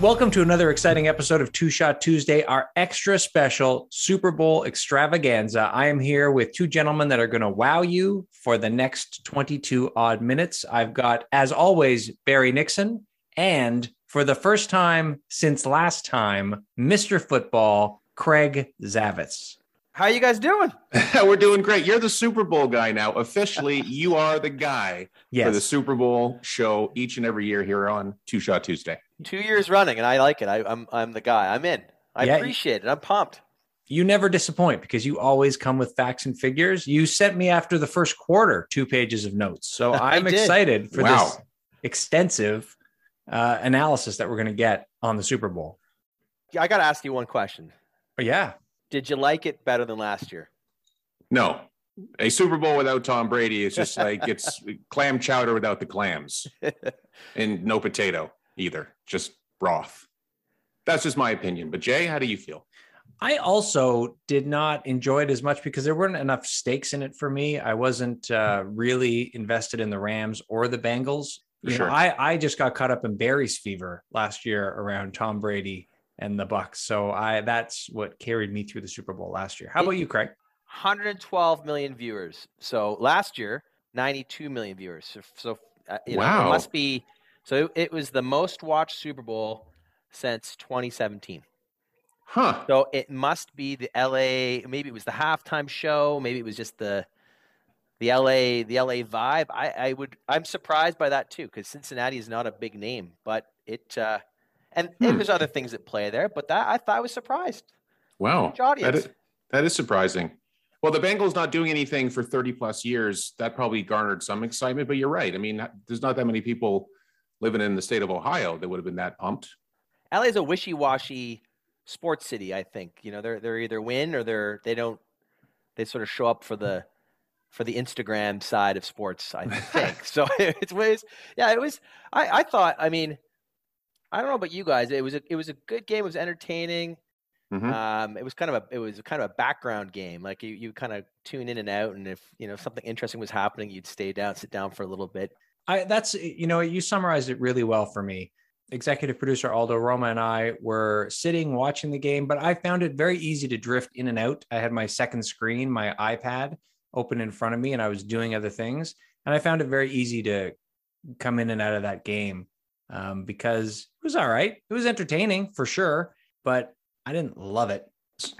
Welcome to another exciting episode of Two Shot Tuesday, our extra special Super Bowl extravaganza. I am here with two gentlemen that are going to wow you for the next 22 odd minutes. I've got, as always, Barry Nixon, and for the first time since last time, Mr. Football, Craig Zavitz. How you guys doing? We're doing great. You're the Super Bowl guy now. Officially, you are the guy Yes. for the Super Bowl show each and every year here on Two Shot Tuesday. Two years running, and I like it. I, I'm I'm the guy. I'm in. I Yeah. appreciate it. I'm pumped. you never disappoint because you always come with facts and figures. You sent me after the first quarter two pages of notes. So I I'm excited for Wow. this extensive uh, analysis that we're going to get on the Super Bowl. I got to ask you one question. But yeah, Did you like it better than last year? No, a Super Bowl without Tom Brady is just like it's clam chowder without the clams and no potato either, just broth. That's just my opinion. But Jay, how do you feel? I also did not enjoy it as much because there weren't enough stakes in it for me. I wasn't uh, really invested in the Rams or the Bengals. For You know, sure. I I just got caught up in Barry's fever last year around Tom Brady and the Bucks. So I that's what carried me through the Super Bowl last year. How about you, Craig? 112 million viewers. So last year, 92 million viewers. So, so uh, you know, Wow. it must be. So it, it was the most watched Super Bowl since 2017. Huh. So it must be the LA. Maybe it was the halftime show. Maybe it was just the the LA the LA vibe. I, I would I'm surprised by that too because Cincinnati is not a big name, but it uh, and, and Hmm. there's other things at play there. But that I thought I was surprised. Wow. That is, that is surprising. Well, the Bengals not doing anything for 30 plus years, that probably garnered some excitement, but you're right. I mean, there's not that many people living in the state of Ohio that would have been that pumped. LA is a wishy washy sports city. I think you know they're they're either win or they're they don't they sort of show up for the for the Instagram side of sports. I think so. It's ways. Yeah, it was. I I thought. I mean, I don't know about you guys. It was a it was a good game. It was entertaining. Mhm. Um, it was kind of a it was kind of a background game. Like you you kind of tune in and out, and if you know something interesting was happening, you'd stay down, sit down for a little bit. I that's you know you summarized it really well for me. Executive producer Aldo Roma and I were sitting watching the game, but I found it very easy to drift in and out. I had my second screen, my iPad open in front of me, and I was doing other things, and I found it very easy to come in and out of that game um, because it was all right. It was entertaining for sure, but I didn't love it.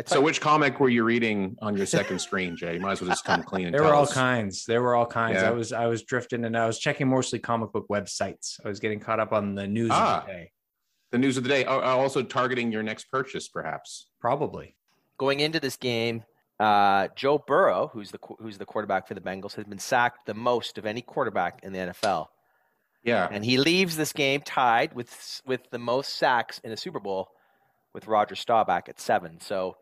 So, which comic were you reading on your second screen, Jay? You might as well just come clean and There were all us. kinds. There were all kinds. Yeah. I was I was drifting and I was checking mostly comic book websites. I was getting caught up on the news Ah. of the day. The news of the day. Uh, uh, also targeting your next purchase, perhaps. Probably. going into this game, uh, Joe Burrow, who's the who's the quarterback for the Bengals, has been sacked the most of any quarterback in the NFL, Yeah. and he leaves this game tied with with the most sacks in a Super Bowl, with Roger Staubach at seven. So,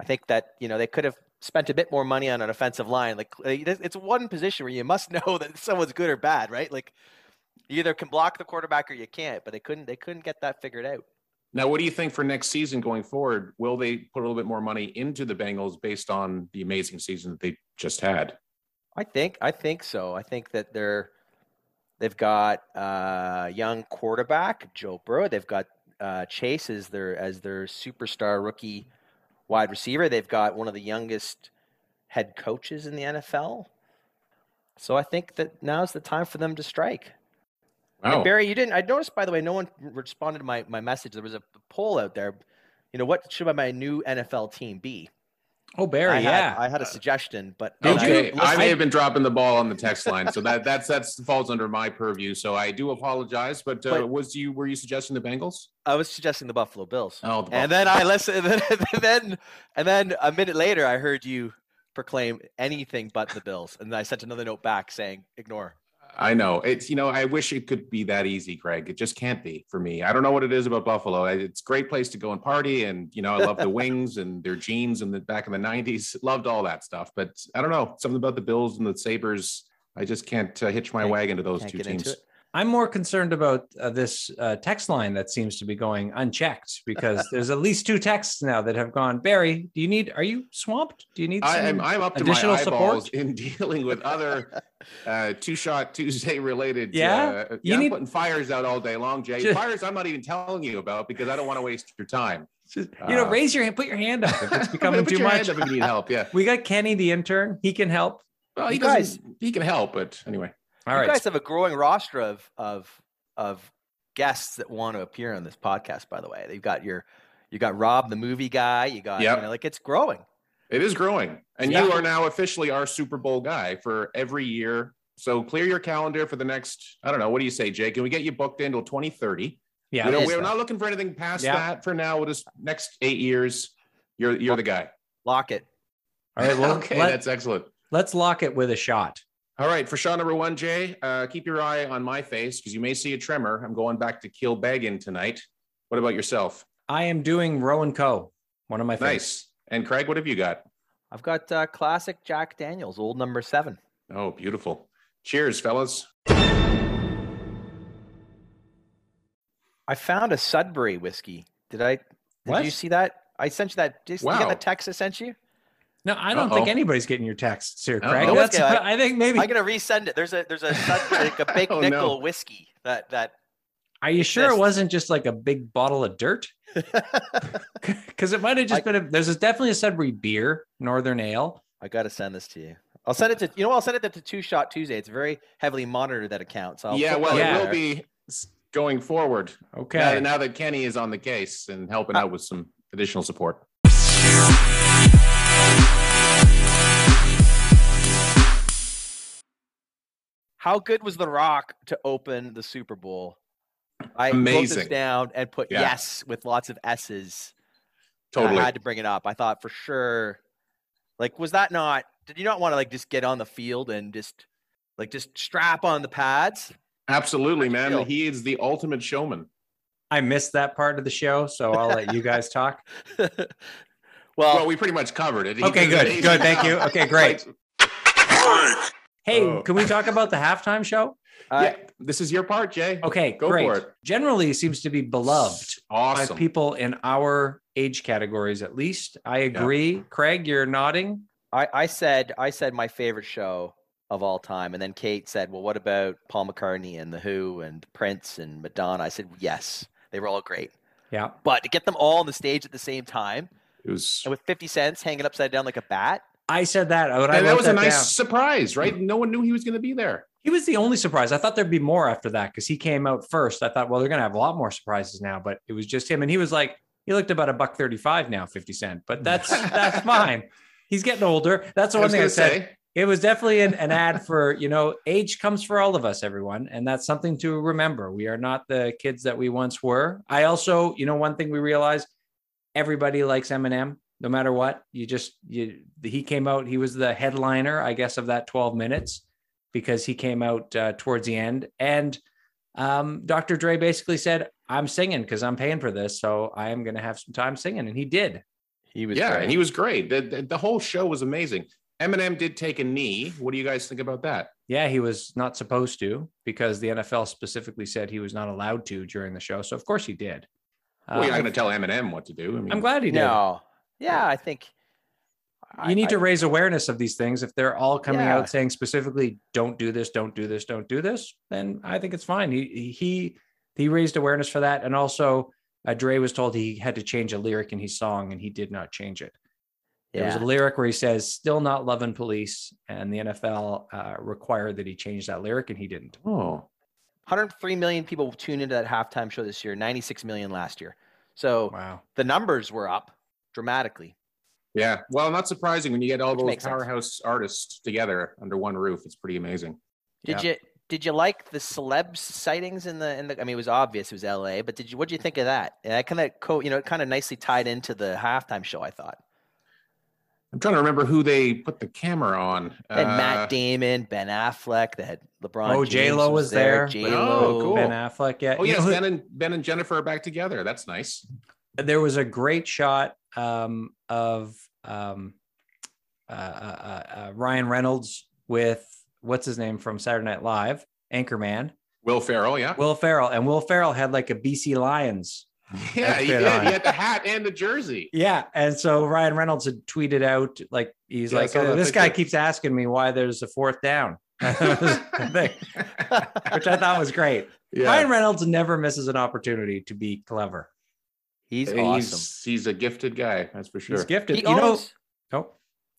I think that you know they could have spent a bit more money on an offensive line. Like it's one position where you must know that someone's good or bad, right? Like you either can block the quarterback or you can't, but they couldn't they couldn't get that figured out. Now, what do you think for next season going forward? Will they put a little bit more money into the Bengals based on the amazing season that they just had? I think I think so. I think that they're they've got uh, young quarterback Joe Burrow. They've got uh, Chase as their as their superstar rookie wide receiver. They've got one of the youngest head coaches in the NFL. So I think that now's the time for them to strike. And Wow. Barry, you didn't. I noticed, by the way, no one responded to my, my message. There was a poll out there. You know, what should my new NFL team be? Oh, Barry, I had, yeah. I had a suggestion, but Did and I- you? I may have been dropping the ball on the text line, so that that's that's falls under my purview. So I do apologize. But, uh, But- was you were you suggesting the Bengals? I was suggesting the Buffalo Bills. Oh, the and then I listened, and then, and then and then a minute later, I heard you proclaim anything but the Bills, and I sent another note back saying, "Ignore." I know it's you know I wish it could be that easy, Greg. It just can't be for me. I don't know what it is about Buffalo. It's a great place to go and party, and you know I love the wings and their jeans and the back in the '90s. Loved all that stuff, but I don't know something about the Bills and the Sabres. I just can't uh, hitch my Can't- wagon to those two teams. I'm more concerned about uh, this uh, text line that seems to be going unchecked because there's at least two texts now that have gone. Barry, do you need? Are you swamped? Do you need? I, some am I'm up to my additional eyeballs support? in dealing with other uh, two shot Tuesday related. Yeah? uh, You yeah, I'm need- putting fires out all day long, Jay. Just- fires I'm not even telling you about because I don't want to waste your time. you know, uh, raise your hand, put your hand up if it's becoming too much. if you need help. Yeah. We got Kenny, the intern. He can help. Well, he You guys- doesn't. He can help, but anyway. All you right. guys have a growing roster of of of guests that want to appear on this podcast. By the way, you've got your you got Rob, the movie guy. You got Yep. you know, like it's growing. It is growing. And Yeah. you are now officially our Super Bowl guy for every year. So clear your calendar for the next, I don't know, what do you say, Jake? Can we get you booked in until 2030? yeah. we don't, is we're not looking for anything past Yeah. that for now. We'll just next eight years, you're you're the guy. Lock it. All right. Well, okay, let, that's excellent. let's lock it with a shot. All right, for shot number one, Jay, uh, keep your eye on my face because you may see a tremor. I'm going back to Kilbeggan tonight. What about yourself? I am doing Roe & Co. One of my favorites. Nice. And Craig, what have you got? I've got uh, classic Jack Daniels, old number seven. Oh, beautiful. Cheers, fellas. I found a Sudbury whiskey. Did I? Did What? you see that? I sent you that. Did you Wow. get the text I sent you? No, I don't think Uh-oh. anybody's getting your texts here, Craig. No, okay, I- I think maybe. I'm gonna resend it. There's a there's a like a big Oh, no. nickel whiskey that that Are you sure it wasn't just like a big bottle of dirt? Because it might have just I- been. A, there's a, definitely a Sudbury beer, Northern Ale. I gotta send this to you. I'll send it to you know I'll send it to Two Shot Tuesday. It's very heavily monitored that account. So I'll yeah, well, Yeah. it will be going forward. Okay. Now, now that Kenny is on the case and helping Uh, out with some additional support. How good was The Rock to open the Super Bowl? I wrote this down and put Yeah. yes with lots of S's. Totally. I had to bring it up. I thought for sure, like, was that not? Did you not want to like just get on the field and just like just strap on the pads? Absolutely, man. feel? He is the ultimate showman. I missed that part of the show, so I'll let you guys talk. well, Well, we pretty much covered it. He Okay, good, amazing good, thank you. Okay, great. Hey, Oh. can we talk about the halftime show? I- yeah, this is your part, Jay. Okay, Go great. for it. Generally, seems to be beloved awesome. by people in our age categories, at least. I agree. Craig, you're nodding. I, I said I said my favorite show of all time, and then Kate said, "Well, what about Paul McCartney and the Who and Prince and Madonna?" I said, "Yes, they were all great." Yeah. But to get them all on the stage at the same time, It was, and with Fifty Cents hanging upside down like a bat, I said that. When I and that wrote was a nice down. surprise, right? No one knew he was going to be there. He was the only surprise. I thought there'd be more after that because he came out first. I thought, well, they're gonna have a lot more surprises now, but it was just him, and he was like, he looked about a buck thirty-five now, fifty cent, but that's that's fine. He's getting older. That's the one was thing I said. say, It was definitely an, an ad for you know, age comes for all of us, everyone, and that's something to remember. We are not the kids that we once were. I also, you know, one thing we realized: everybody likes Eminem, no matter what. You just you he came out. He was the headliner, I guess, of that twelve minutes because he came out uh, towards the end. And um, Dr. Dre basically said, "I'm singing because I'm paying for this, so I am going to have some time singing," and he did. he was yeah, great. and he was great. The, the, the whole show was amazing. Eminem did take a knee. What do you guys think about that? Yeah, he was not supposed to because the NFL specifically said he was not allowed to during the show. So of course he did. Well, you're not going to tell Eminem what to do. I mean, I'm glad he did. no, yeah, I think I- You need to I- raise awareness of these things. If they're all coming Yeah. out saying specifically, "Don't do this, don't do this, don't do this," then I think it's fine. He he he raised awareness for that, and also uh, Dre was told he had to change a lyric in his song, and he did not change it. There was a lyric where he says, "Still not loving police," and the NFL uh, required that he change that lyric, and he didn't. oh, 103 million people tuned into that halftime show this year, 96 million last year. So Wow. the numbers were up dramatically. yeah. Well, not surprising when you get all Which those makes sense. powerhouse artists together under one roof. It's pretty amazing. Did Yeah. you did you like the celebs sightings in the in the? I mean, it was obvious it was L.A., but did you what did you think of that? And that kind of co you know it kind of nicely tied into the halftime show. I thought. I'm trying to remember who they put the camera on. They had Uh, Matt Damon, Ben Affleck. They had LeBron. Oh, James J-Lo was there. J Oh, cool. Ben Affleck. Yeah. Oh You yes, know Ben and Ben and Jennifer are back together. That's nice. there was a great shot um, of um, uh, uh, uh, uh, Ryan Reynolds with what's his name from Saturday Night Live, Anchorman. Will Ferrell, yeah. Will Ferrell, and Will Ferrell had like a BC Lions. Yeah, he did. on. He had the hat and the jersey. Yeah, and so Ryan Reynolds had tweeted out like he's Yeah, like, saw that this guy keeps asking me why there's a fourth down, That was the thing, which I thought was great. yeah. Ryan Reynolds never misses an opportunity to be clever. He's he's, awesome. he's a gifted guy, that's for sure. He's gifted. He you know, owns. oh,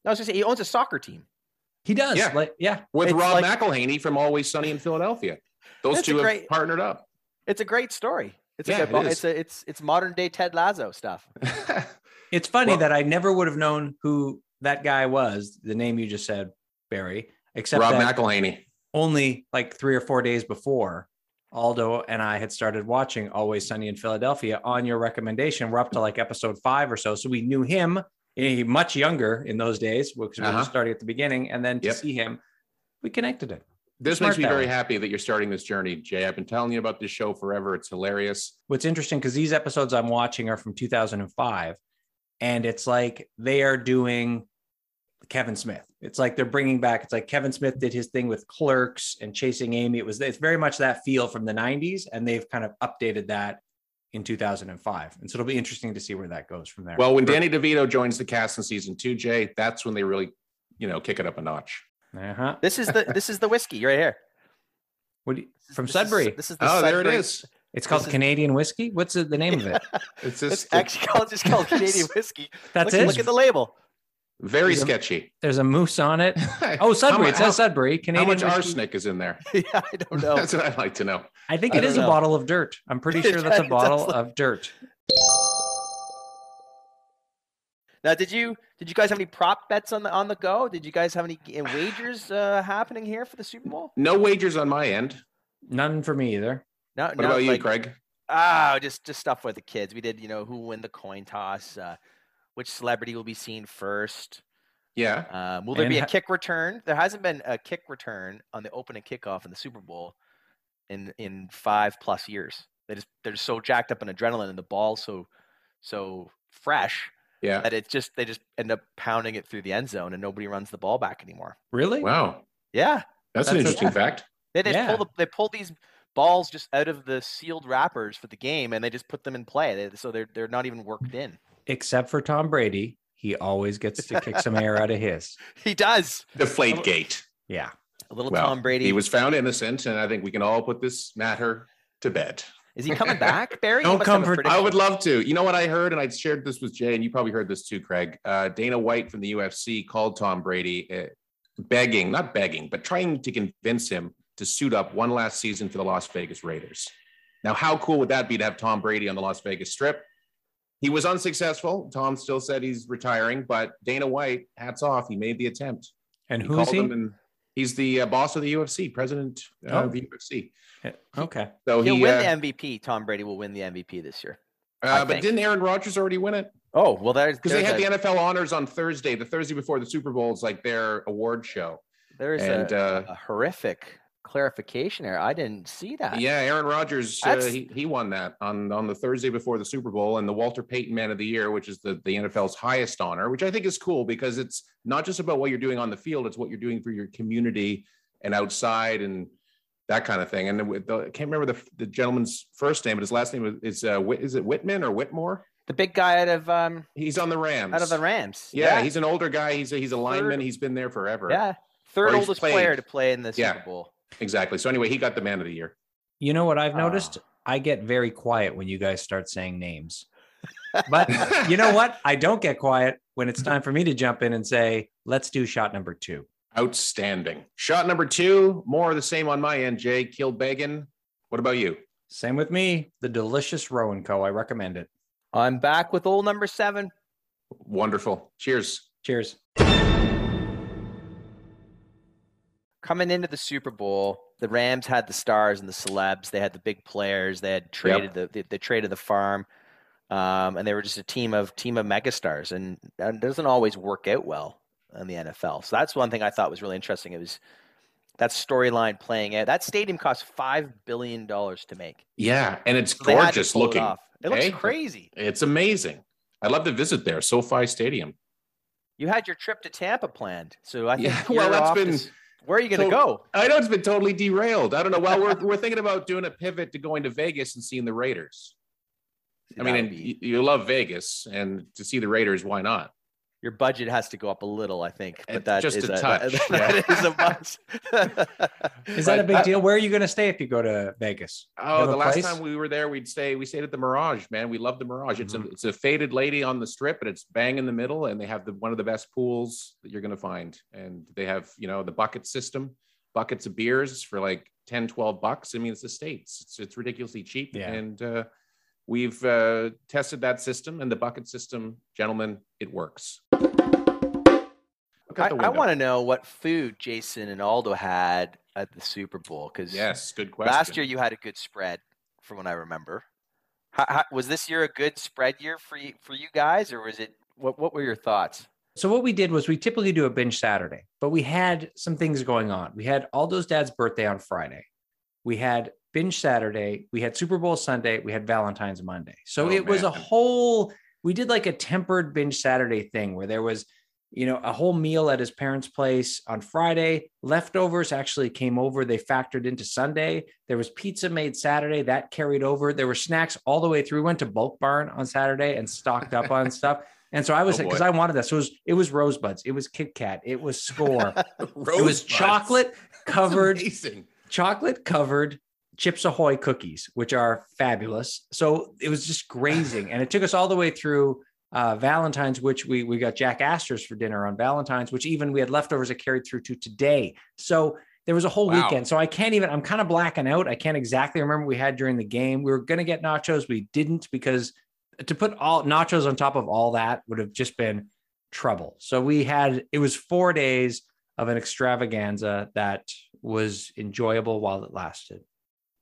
I was gonna say he owns a soccer team. he does. Yeah. Like, yeah, With It's Rob like- McElhenney from Always Sunny in Philadelphia. Those two a have partnered up. It's a great story. It's Yeah, like a, it is. it's a it's it's modern day Ted Lasso stuff. it's funny Well- that I never would have known who that guy was. The name you just said, Barry, except Rob that McElhenney. only like three or four days before Aldo and I had started watching Always Sunny in Philadelphia on your recommendation. We're up to like episode five or so. So we knew him eh, much younger in those days because we were Uh-huh. just starting at the beginning. And then to Yep. see him, we connected it. This makes me very happy that you're starting this journey, Jay. I've been telling you about this show forever. It's hilarious. What's interesting because these episodes I'm watching are from 2005, and it's like they are doing Kevin Smith. It's like they're bringing back. It's like Kevin Smith did his thing with Clerks and Chasing Amy. It was it's very much that feel from the 90s, and they've kind of updated that in 2005. And so it'll be interesting to see where that goes from there. Well, when Danny DeVito joins the cast in season two, Jay, that's when they really, you know, kick it up a notch. Uh-huh. This is the this is the whiskey right here. What do you, from this is- Sudbury? This is the Oh, there it Sudbury- is. It's called this is- Canadian whiskey. What's the, the name of it? It's It's just actually called just called Canadian whiskey. That's look, it. Look at the label. very Is it- sketchy. There's a moose on it. Oh, Sudbury. mu- It says Sudbury. Canadian. How much whiskey. arsenic is in there? yeah, I don't know. That's what I'd like to know. I think I it is don't a bottle of dirt. I'm pretty sure that's a bottle look- of dirt. Now, did you did you guys have any prop bets on the on the go? Did you guys have any wagers uh, happening here for the Super Bowl? No wagers on my end. None for me either. No, What no, about you, like, Craig? Ah, just just stuff with the kids. We did, you know, who will win the coin toss, uh, which celebrity will be seen first. Yeah. Um, will there be a And- kick return? There hasn't been a kick return on the opening kickoff in the Super Bowl in in five plus years. They just they're just so jacked up on adrenaline and the ball so so fresh Yeah. that it just they just end up pounding it through the end zone and nobody runs the ball back anymore. Really? Wow. Yeah, That's, an That's a- interesting fact. they just Yeah. pull the, they pull these balls just out of the sealed wrappers for the game and they just put them in play. They, so they're they're not even worked in. Except for Tom Brady, he always gets to kick some air out of his. He does. Deflate gate. Yeah. A little Well, Tom Brady. He was found innocent, and I think we can all put this matter to bed. Is he coming back, Barry? Don't must have a comfort- prediction. I would love to. You know what I heard, and I shared this with Jay, and you probably heard this too, Craig. Uh, Dana White from the UFC called Tom Brady, uh, begging, not begging, but trying to convince him to suit up one last season for the Las Vegas Raiders. Now, how cool would that be to have Tom Brady on the Las Vegas Strip? He was unsuccessful. Tom still said he's retiring, but Dana White, hats off, he made the attempt. And who's called he? him and he's the uh, boss of the UFC, president uh, Oh. of the UFC. Okay. So He'll he, win uh, the MVP. Tom Brady will win the MVP this year. uh, but think. didn't Aaron Rodgers already win it? Oh well, there's Because they had a, the NFL honors on Thursday, the Thursday before the Super Bowl is like their award show. there's and, a, uh, a horrific clarification there. I didn't see that. Yeah, Aaron Rodgers, uh, he, he won that on, on the Thursday before the Super Bowl and the Walter Payton Man of the Year, which is the, the NFL's highest honor, which I think is cool because it's not just about what you're doing on the field, it's what you're doing for your community and outside and that kind of thing. And the, the, I can't remember the, the gentleman's first name, but his last name is, uh, Whit- is it Whitman or Whitmore? The big guy out of um He's on the Rams. out of the Rams. Yeah, he's an older guy. He's a, he's a lineman. Third- He's been there forever. yeah. Third oldest played. player to play in the Yeah. Super Bowl. Exactly. So anyway, he got the man of the year. You know what I've Ah. noticed? I get very quiet when you guys start saying names. But you know what? I don't get quiet when it's time for me to jump in and say, let's do shot number two. Outstanding. Shot number two, more of the same on my end, Jay. Kilbeggan. What about you? Same with me. The delicious Roe & Co. I recommend it. I'm back with old number seven. Wonderful. Cheers. Cheers. Coming into the Super Bowl, the Rams had the stars and the celebs. They had the big players. They had traded the they, they traded the farm, um, and they were just a team of team of megastars. And that doesn't always work out well in the NFL. So that's one thing I thought was really interesting. It was that storyline playing out. That stadium cost five billion dollars to make. Yeah, and it's So they had to gorgeous it looking. off. It looks eh? crazy. It's amazing. I'd love to visit there, SoFi Stadium. You had your trip to Tampa planned, so I think Yeah, well, that's been- Where are you going to So- go? I know it's been totally derailed. I don't know. Well, we're, we're thinking about doing a pivot to going to Vegas and seeing the Raiders. I mean, and be- you, you love Vegas, and to see the Raiders, why not? Your budget has to go up a little, I think. But that just is a touch, that is a must. Is that a big I- deal? Where are you going to stay if you go to Vegas? Oh, the last place? time we were there, we'd stay. We stayed at the Mirage, man. We love the Mirage. It's Mhm. a it's a faded lady on the strip, but it's bang in the middle, and they have the one of the best pools that you're gonna find. And they have you know the bucket system, buckets of beers for like 10, 12 bucks. I mean, it's the states. It's it's ridiculously cheap, Yeah. and uh, we've uh, tested that system and the bucket system, gentlemen. It works. Look I, out the I want to know what food Jason and Aldo had at the Super Bowl because Yes, good question. last year you had a good spread, from what I remember. How, how, was this year a good spread year for you for you guys, or was it? What What were your thoughts? So what we did was we typically do a binge Saturday, but we had some things going on. We had Aldo's dad's birthday on Friday. We had binge Saturday. We had Super Bowl Sunday. We had Valentine's Monday. So Oh, it was a whole. We did like a tempered binge Saturday thing where there was, you know, a whole meal at his parents' place on Friday. Leftovers actually came over. They factored into Sunday. There was pizza made Saturday that carried over. There were snacks all the way through. We went to Bulk Barn on Saturday and stocked up on stuff. And so I was Oh, because boy. I wanted that. So it was it was Rosebuds, it was Kit Kat, it was Score, it was chocolate covered chocolate covered Chips Ahoy cookies, which are fabulous. So it was just grazing, and it took us all the way through uh, Valentine's, which we we got Jack Astor's for dinner on Valentine's, which even we had leftovers that carried through to today. So there was a whole Wow. weekend. So I can't even. I'm kind of blacking out. I can't exactly remember what we had during the game. We were gonna get nachos, we didn't because to put all nachos on top of all that would have just been trouble. So we had it was four days of an extravaganza that was enjoyable while it lasted.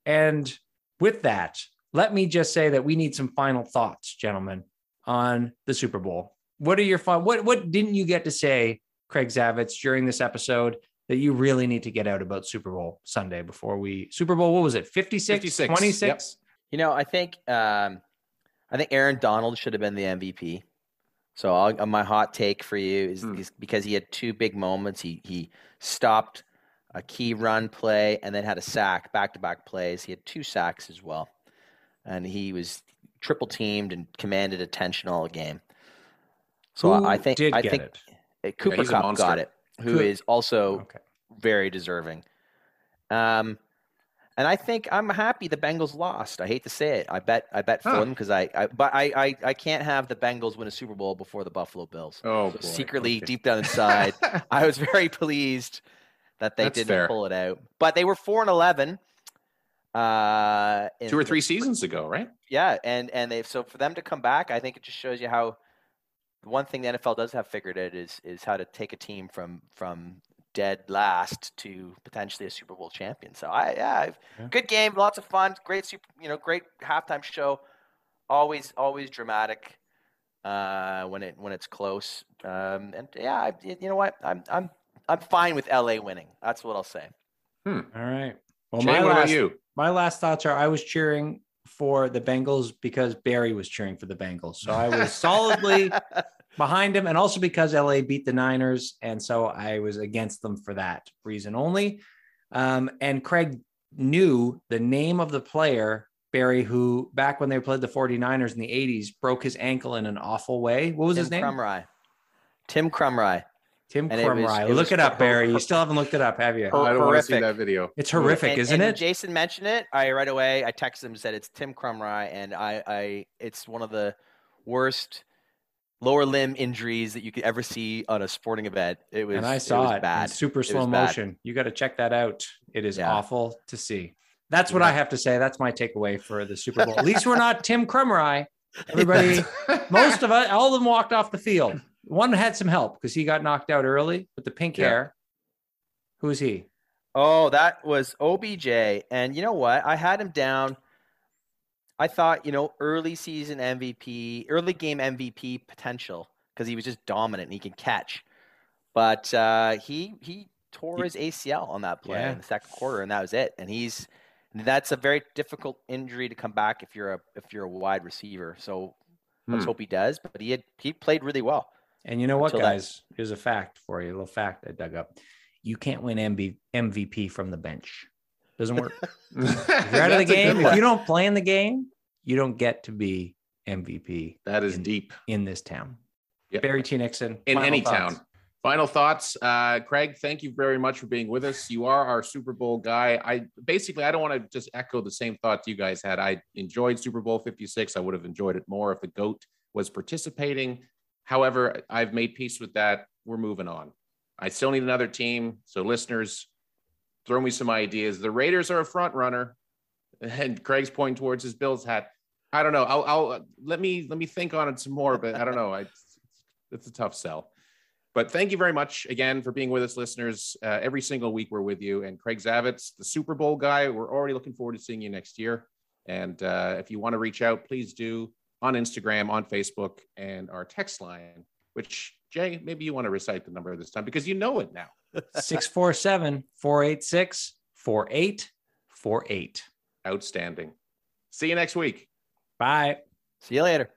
And with that, let me just say that we need some final thoughts, gentlemen, on the Super Bowl. What are your fun? What what didn't you get to say, Craig Zavitz, during this episode that you really need to get out about Super Bowl Sunday before we Super Bowl? What was it? 56, 56, 26? You know, I think um, I think Aaron Donald should have been the MVP. So I'll, uh, my hot take for you is, Hmm. is because he had two big moments. He he stopped a key run play and then had a sack, back to back plays. He had two sacks as well, and he was triple teamed and commanded attention all game. So Who I think did I get think it. uh, Cooper he's a Kupp got it, who is Coop- also Okay. very deserving. Um, and I think I'm happy the Bengals lost. I hate to say it. I bet I bet for Huh. them because I, I but I, I I can't have the Bengals win a Super Bowl before the Buffalo Bills. Oh, So boy. secretly, Okay. deep down inside, I was very pleased that they That's didn't fair. pull it out. But they were four and eleven. Uh, in two or the- three seasons ago, right? yeah, and and they so for them to come back, I think it just shows you how the one thing the NFL does have figured out is is how to take a team from from dead last to potentially a Super Bowl champion. So I yeah, Yeah. good game, lots of fun, great super, you know, great halftime show. Always always dramatic uh, when it when it's close. Um, and yeah, I, you know what? I'm I'm I'm fine with LA winning. That's what I'll say. All right. Well, Shane, my what last, about you? My last thoughts are I was cheering for the Bengals because Barry was cheering for the Bengals. So I was solidly behind him and also because LA beat the Niners. And so I was against them for that reason only. Um, and Craig knew the name of the player, Barry, who back when they played the 49ers in the 80s broke his ankle in an awful way. What was Tim his name? Tim Krumrie. Tim Krumrie. Tim And it was- it Look it up, Barry. You still haven't looked it up, have you? Oh, I don't want to see that video. It's horrific, and, isn't and it? Jason mentioned it. I right away I texted him and said it's Tim Krumrie, and I, I it's one of the worst lower limb injuries that you could ever see on a sporting event. It was and I it saw was it, in bad. super was slow bad. motion. You got to check that out. It is Yeah. awful to see. That's what I have to say. That's my takeaway for the Super Bowl. At least we're not Tim Krumrie. Everybody, most of us, all of them walked off the field. One had some help because he got knocked out early with the pink Yeah. hair. Who is he? Oh, that was OBJ. And you know what? I had him down. I thought, you know, early season MVP, early game MVP potential because he was just dominant and he could catch. But uh, he he tore his ACL on that play Yeah. in the second quarter, and that was it. And he's that's a very difficult injury to come back if you're a if you're a wide receiver. So let's Hmm. hope he does. But he had he played really well. And you know what, Until that- guys? Here's a fact for you, a little fact I dug up. you can't win MB, MVP from the bench. Doesn't work. if If you're out of the game, if you don't play in the game, you don't get to be MVP that is in- deep. in this town. Yeah. Barry T. Nixon. in any thoughts. town. Final thoughts, uh, Craig. Thank you very much for being with us. You are our Super Bowl guy. I basically I don't want to just echo the same thoughts you guys had. I enjoyed Super Bowl Fifty Six. I would have enjoyed it more if the goat was participating. However, I've made peace with that. We're moving on. I still need another team. So listeners, throw me some ideas. The Raiders are a front runner, and Craig's pointing towards his Bills hat. I don't know. I'll, I'll let me let me think on it some more, but I don't know. I, it's a tough sell. But thank you very much again for being with us, listeners. Uh, every single week we're with you. And Craig Zavitz, the Super Bowl guy, we're already looking forward to seeing you next year. And uh, if you want to reach out, please do on Instagram, on Facebook, and our text line, which Jay, maybe you want to recite the number this time because you know it now. 647 486 4848. Outstanding. See you next week. Bye. See you later.